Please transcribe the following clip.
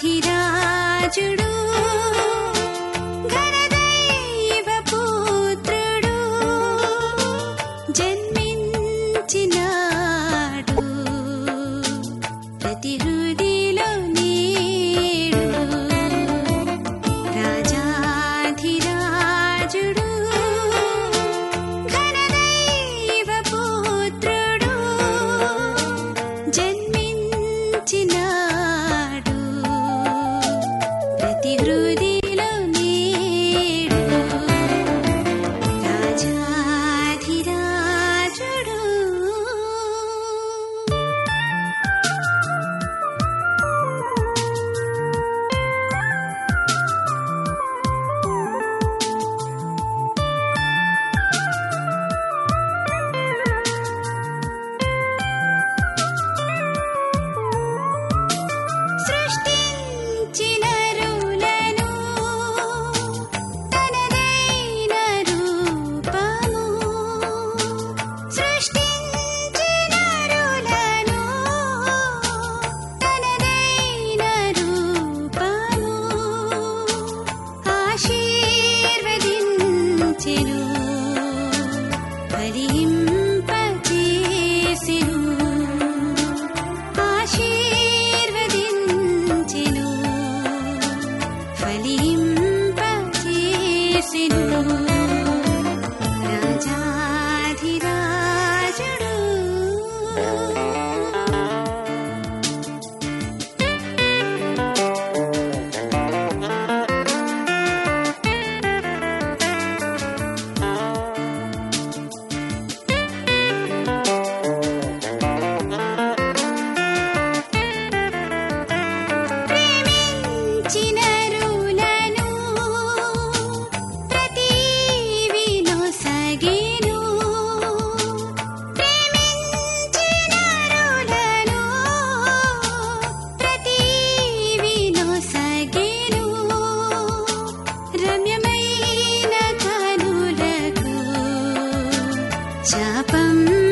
Dheera जुडु continue. 嗯。